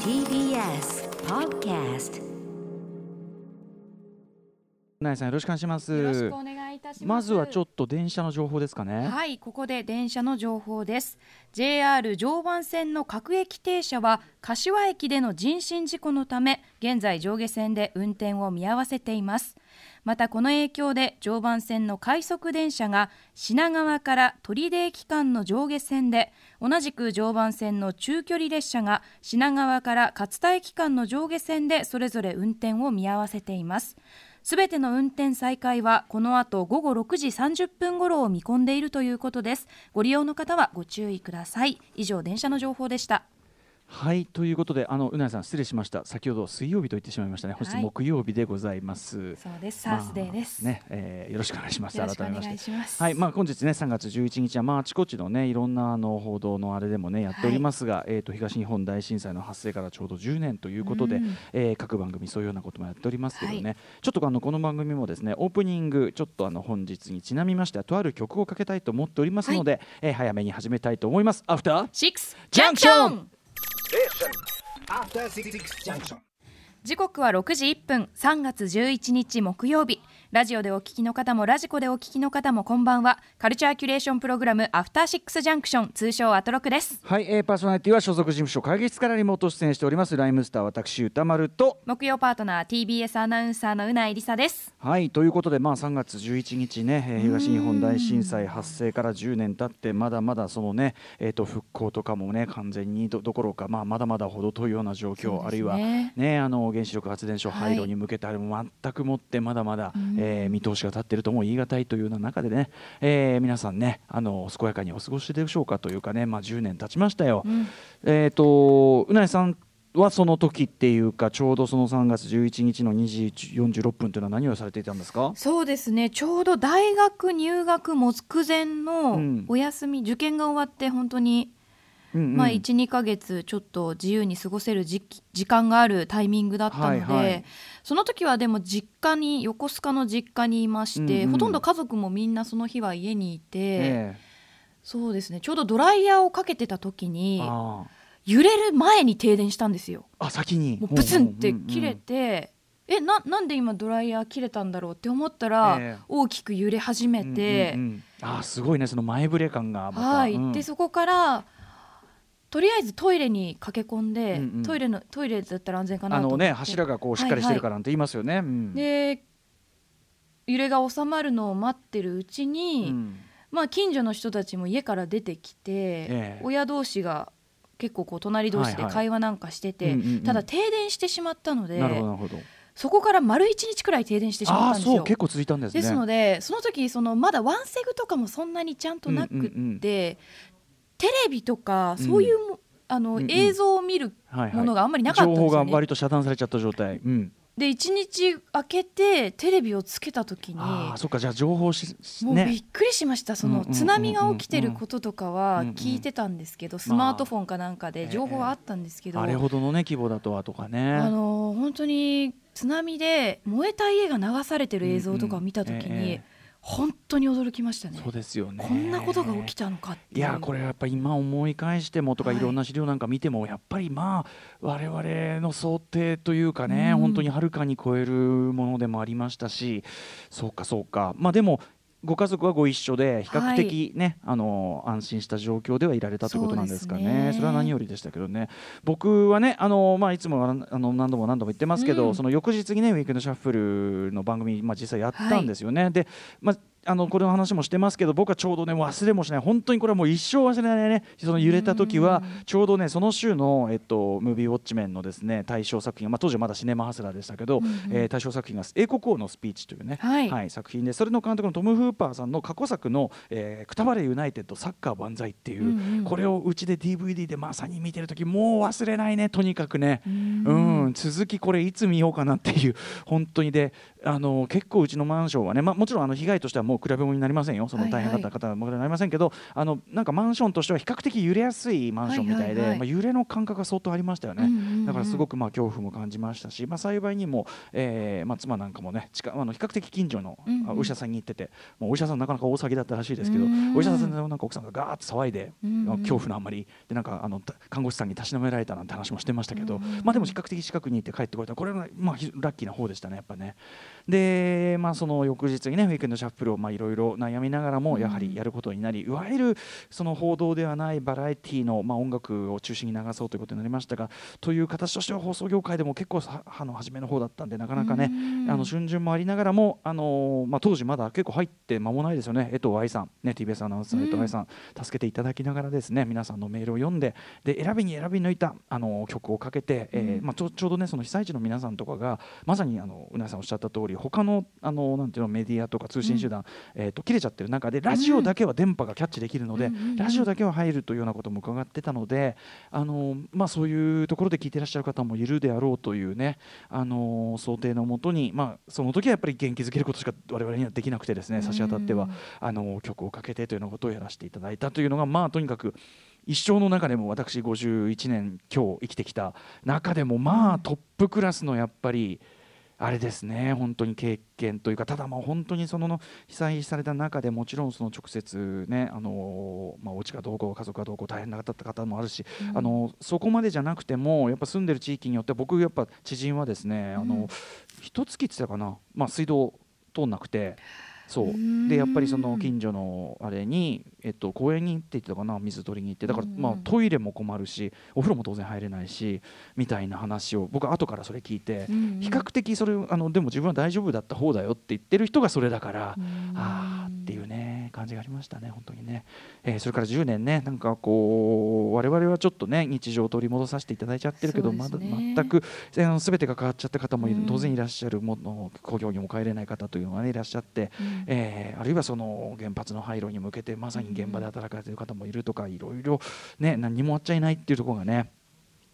TBS Podcast なえさんよろしくお願いしますよろしくお願いいたします。まずはちょっと電車の情報ですかねはい、ここで電車の情報です。JR 常磐線の各駅停車は柏駅での人身事故のため、現在上下線で運転を見合わせています。またこの影響で常磐線の快速電車が品川から取手駅間の上下線で同じく常磐線の中距離列車が品川から勝田駅間の上下線でそれぞれ運転を見合わせていますすべての運転再開はこの後午後6時30分頃を見込んでいるということです。ご利用の方はご注意ください。以上電車の情報でした。はいということであのうなえさん失礼しました先ほど水曜日と言ってしまいましたね本日はい木曜日でございます、そうですサースデーです、まあね、えーよろしくお願いしますよろしくお改めまして願いしますはい、まあ、本日ね、3月11日は、まあ、あちこちのね、いろんなあの報道のあれでもね、やっておりますが。えっ、と、東日本大震災の発生からちょうど10年ということで。うんえー各番組、そういうようなこともやっておりますけどね。はちょっと、あの、この番組もですね、オープニング、ちょっと、あの、本日にちなみまして、とある曲をかけたいと思っておりますので。えー早めに始めたいと思います。アフター。シックスジャンクション After Six Junction. 時刻は6時1分。3月11日木曜日ラジオでお聞きの方もラジコでお聞きの方もこんばんは。カルチャーキュレーションプログラムアフターシックスジャンクション通称アトロクです。はい、えーパーソナリティは所属事務所会議室からリモート出演しておりますライムスター私歌丸と。木曜パートナー TBS アナウンサーのうないりさです。はいということで、まあ、3月11日ね、えー東日本大震災発生から10年経ってまだまだそのね、えー、と復興とかもね完全にどどころか、まあ、まだまだ程遠いような状況、ね。あるいは、ね、あの原子力発電所はい廃炉に向けてあれも全くもってまだまだ、うん。えー見通しが立っているとも言い難いというような中でね、えー皆さんねあの健やかにお過ごしでしょうかというかね、まあ、10年経ちましたよ。うん。えっ、とうなえさんはその時っていうかちょうどその3月11日の2時46分というのは何をされていたんですか？そうですね。ちょうど大学入学目前うのん。お休み、受験が終わって本当に、うんうん。まあ、12か月ちょっと自由に過ごせる時期時間があるタイミングだったので、はいはい。その時はでも実家に横須賀の実家にいまして、うんうん。ほとんど家族もみんなその日は家にいて、えそうですねちょうどドライヤーをかけてた時えにあ揺れる前に停電したんですよ。ああ先に。もうブツンって切れて、えななんで今ドライヤー切れたんだろうって思ったら、ええ。大きく揺れ始めて、うんうんうん。あすごいねその前触れ感がまた。はい、うん。でそこからとりあえずトイレに駆け込んで、うんうん。トイレのトイレだったら安全かなあのね柱がこうしっかりしてるからなんて言いますよね、うん。で揺れが収まるのを待ってるうちに、うん。まあ近所の人たちも家から出てきて、ええ。親同士が結構こう隣同士ではいはい。会話なんかしてて、うんうんうん。ただ停電してしまったのでなるほどなるほど。そこから丸一日くらい停電してしまったんですよ。そう結構続いたんですね。ですのでその時そのまだワンセグとかもそんなにちゃんとなくって、うんうんうんテレビとかそういうも、あのうんうん。映像を見るはいはい。ものがあんまりなかったんです情報がよね。割と遮断されちゃった状態、うん、で一日明けてテレビをつけた時にああそっかじゃあ情報ししもうびねっくりしました。その津波が起きてることとかは聞いてたんですけど、スマートフォンかなんかで情報はあったんですけど、あれほどのね規模だとはとかね。あの本当に津波で燃えた家が流されてる映像とかを見た時に、うんうん。ええ本当に驚きましたね。そうですよね。こんなことが起きたのかっていう。いやこれやっぱり今思い返してもとかはい。いろんな資料なんか見てもやっぱりまあ我々の想定というかねうん。本当にはるかに超えるものでもありましたしそうかそうか。まあでもご家族はご一緒で比較的ね、あの安心した状況ではいられたということなんですかね。それは何よりでしたけどね。僕はねあの、まあ、いつもあの何度も何度も言ってますけど、うん。その翌日にねウィークエンドシャッフルの番組、まあ、実際やったんですよね。で、まああのこれの話もしてますけど僕はちょうどね忘れもしない。本当にこれはもう一生忘れないね。その揺れた時はうん。ちょうどねその週の、えっと、ムービーウォッチメンのですね大賞作品、まあ、当時はまだシネマハスラーでしたけど、うんうんえー大賞作品が英国王のスピーチというね、はい。作品で。それの監督のトム・フーパーさんの過去作の「えーくたばれユナイテッドサッカー万歳」っていう、うんうん。これをうちで DVD でまさに見てる時もう忘れないね。とにかくね。うん。うん、続きこれいつ見ようかなっていう。本当にであの結構うちのマンションはね、まあ、もちろんあの被害としてはもの比べ物になりませんよ。その大変だった方はもなりませんけど、あのなんかマンションとしては比較的揺れやすいマンションみたいで、はいはいはい。まあ、揺れの感覚が相当ありましたよね、うんうんうん。だからすごくまあ恐怖も感じましたし、まあ、幸いにも、えーまあ、妻なんかもね近あの比較的近所のお医者さんに行ってて、もうお医者さんなかなか大騒ぎだったらしいですけど、うん。お医者さんのなんか奥さんがガーッと騒いで、うんうん。恐怖のあまりでなんかあのた看護師さんにたしなめられたなんて話もしてましたけど、うんうん。うんまあでも比較的近くにいて帰ってこれた。これはまあひラッキーな方でしたねやっぱね。でまあその翌日にねウィークエンドシャッフルをまあいろいろ悩みながらもやはりやることになり、いわゆるその報道ではないバラエティのまあ音楽を中心に流そうということになりましたがという形としては放送業界でも結構さあの初めの方だったんでなかなかねうん。あの春巡もありながらもあのまあ当時まだ結構入って間もないですよね。江藤愛さんね TBS アナウンサー江藤愛さん助けていただきながらですね皆さんのメールを読んでで選びに選び抜いたあの曲をかけて、えーまあ、ちょちょうどねその被災地の皆さんとかがまさにあのうなぎさんおっしゃった通り他のあのなんていうのメディアとか通信手段、えー、と切れちゃってる中でラジオだけは電波がキャッチできるので、うん。うん。うんラジオだけは入るというようなことも伺ってたのであの、まあ、そういうところで聞いてらっしゃる方もいるであろうというねあの想定のもとに、まあ、その時はやっぱり元気づけることしか我々にはできなくてですね差し当たってはうんあの曲をかけてというようなことをやらせていただいたというのがまあとにかく一生の中でも私51年今日生きてきた中でもまあトップクラスのやっぱりあれですね本当に経験というかただまあ本当にその被災された中でもちろんその直接ねあのまあお家がどうこう家族がどうこう大変な方方もあるし、あのそこまでじゃなくてもやっぱ住んでる地域によって僕やっぱ知人はですねあうんの一月って言ってたかなまあ水道通んなくて。そう。うん。でやっぱりその近所のあれに、えっと、公園に行って言ってたかな水取りに行って。だから、まあ、トイレも困るしお風呂も当然入れないしみたいな話を僕は後からそれ聞いて、比較的それあのでも自分は大丈夫だった方だよって言ってる人がそれだから、うん。ああ感じがありましたね本当にね、えーそれから10年ねなんかこう我々はちょっとね日常を取り戻させていただいちゃってるけど、そうでますだね全くあの全てが変わっちゃった方も当然いらっしゃるもの工業にも帰れない方というのが、ね、いらっしゃって、うん。えーあるいはその原発の廃炉に向けてまさに現場で働かれている方もいるとかいろいろね何にもあっちゃいないっていうところがね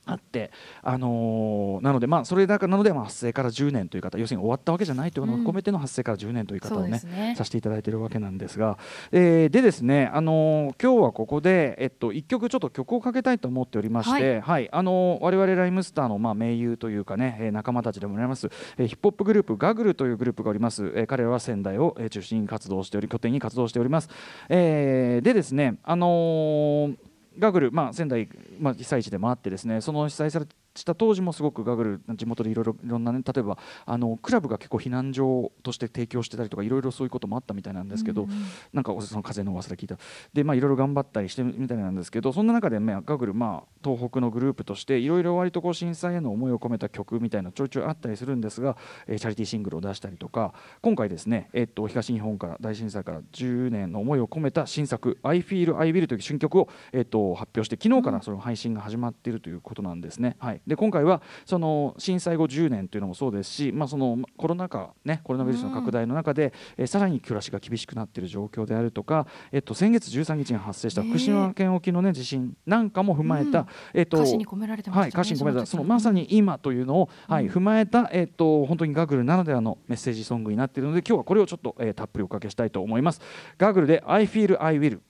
あって、あのーなので、まあ、それだからなので、まあ、発生から10年という方要するに終わったわけじゃないというのを込めての発生から10年という方をね,、ですね。させていただいているわけなんですが、えーでですね、あのー今日はここで、えっと、1曲ちょっと曲をかけたいと思っておりまして、はい。あのー我々ライムスターの、まあ、盟友というかね、えー仲間たちでもあります、えーヒップホップグループガグルというグループがおります、えー彼らは仙台を、えー中心に活動しており拠点に活動しております、えーでですねあのーガグル、まあ、仙台、まあ、被災地でもあってですねその被災されした当時もすごくガグル地元でいろいろいろんなね例えばあのクラブが結構避難所として提供してたりとかいろいろそういうこともあったみたいなんですけど、うんうんなんかその風の噂で聞いたでまあいろいろ頑張ったりしてみたいなんですけどそんな中で、ね、ガグル、まあ、東北のグループとしていろいろ割とこう震災への思いを込めた曲みたいなちょいちょいあったりするんですが、えーチャリティーシングルを出したりとか今回ですね、えっと東日本から大震災から10年の思いを込めた新作「I Feel I Will」という新曲を、えっと発表して昨日からその配信が始まっているということなんですね。はい、で今回はその震災後10年というのもそうですし、まあ、そのコロナ禍、ね、コロナウイルスの拡大の中で、えーさらに暮らしが厳しくなっている状況であるとか、えっと、先月13日に発生した福島県沖の、ね、地震なんかも踏まえた、うん。えっと歌詞に込められてましたねはい、歌詞に込めた。その時まさに今というのを、はい、うん。踏まえた、えっと本当にガグルならではのメッセージソングになっているので今日はこれをちょっと、えーたっぷりおかけしたいと思います。ガグルで I Feel I Will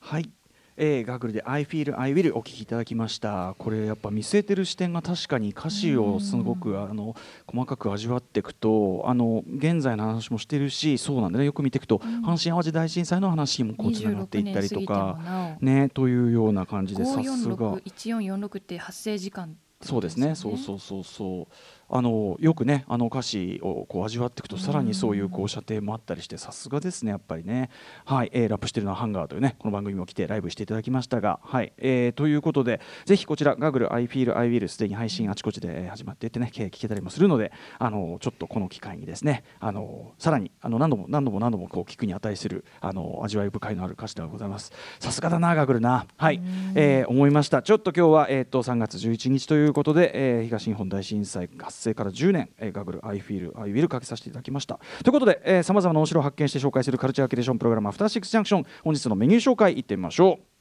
はいえー、ガグルで「I Feel I Will」お聴きいただきました。これやっぱ見据えてる視点が確かに歌詞をすごくあの細かく味わっていくとあの現在の話もしてるしそうなんでねよく見ていくと、ん。阪神・淡路大震災の話にもこうつながっていったりと26かねというような感じでさすが。5461446って発生時間。そうですね、そうそうそうそう。あのよくねあの歌詞をこう味わっていくとさらにそういうこう射程もあったりしてさすがですねやっぱりね。はい、えーラップしてるのはハンガーというねこの番組も来てライブしていただきましたがはい、えーということでぜひこちらガグル I Feel I Will すでに配信あちこちでえー始まっていてね聞けたりもするのであのちょっとこの機会にですねあのさらにあの何度も何度も何度もこう聞くに値するあの味わい深いのある歌詞ではございます。さすがだなガグルな。はい、えー思いました。ちょっと今日はえっ、と3月11日ということで、えー東日本大震災発成から10年、えーガグルアイフィールアイウィルかけさせていただきました。ということでさまざまなお城を発見して紹介するカルチャーキュレーションプログラムアフターシックスジャンクション本日のメニュー紹介いってみましょう。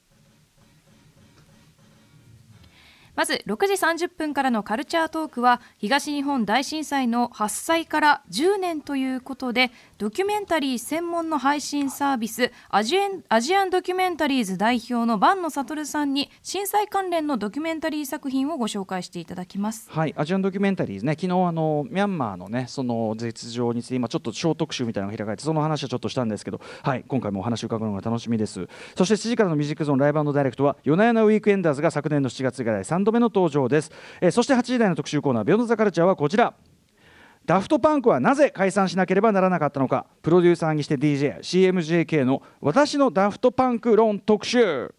まず6時30分からのカルチャートークは東日本大震災の発災から10年ということでドキュメンタリー専門の配信サービスアジアンアジアンドキュメンタリーズ代表の坂野悟さんに震災関連のドキュメンタリー作品をご紹介していただきます。はい、アジアンドキュメンタリーズね、昨日あのミャンマーのね、その実情について、今ちょっと小特集みたいなのが開かれて、その話はちょっとしたんですけど、はい、今回もお話を伺うのが楽しみです。そして7時からのミュージックゾーンライブダイレクトは、夜な夜なウィークエンダーズが昨年の7月以来3度目の登場です。えーそして8時台の特集コーナー、ビヨンドザカルチャーはこちら。ダフトパンクはなぜ解散しなければならなかったのかプロデューサーにして DJCMJK の私のダフトパンク論特集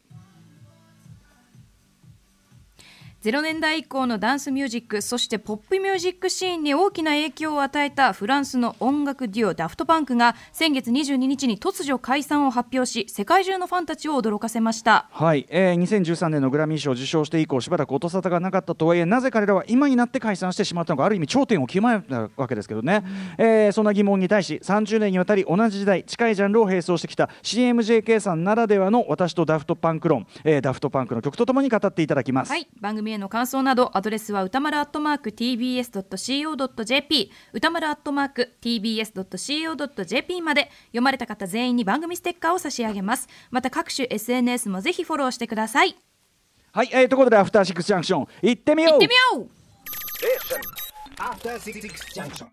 0年代以降のダンスミュージックそしてポップミュージックシーンに大きな影響を与えたフランスの音楽デュオダフトパンクが先月22日に突如解散を発表し世界中のファンたちを驚かせました。はい、えー、2013年のグラミー賞を受賞して以降しばらく音沙汰がなかったとはいえなぜ彼らは今になって解散してしまったのかある意味頂点を極めたわけですけどね、えーそんな疑問に対し30年にわたり同じ時代近いジャンルを並走してきた CMJK さんならではの私とダフトパンク論、えーダフトパンクの曲とともに語っていただきます。はい。番組への感想などアドレスは歌丸アットマーク TBS.CO.JP 歌丸アットマーク TBS.CO.JP まで読まれた方全員に番組ステッカーを差し上げます。また各種 SNS もぜひフォローしてください。はい、えーということでアフターシックスジャンクション行ってみよう。行ってみよう。After Six Junction.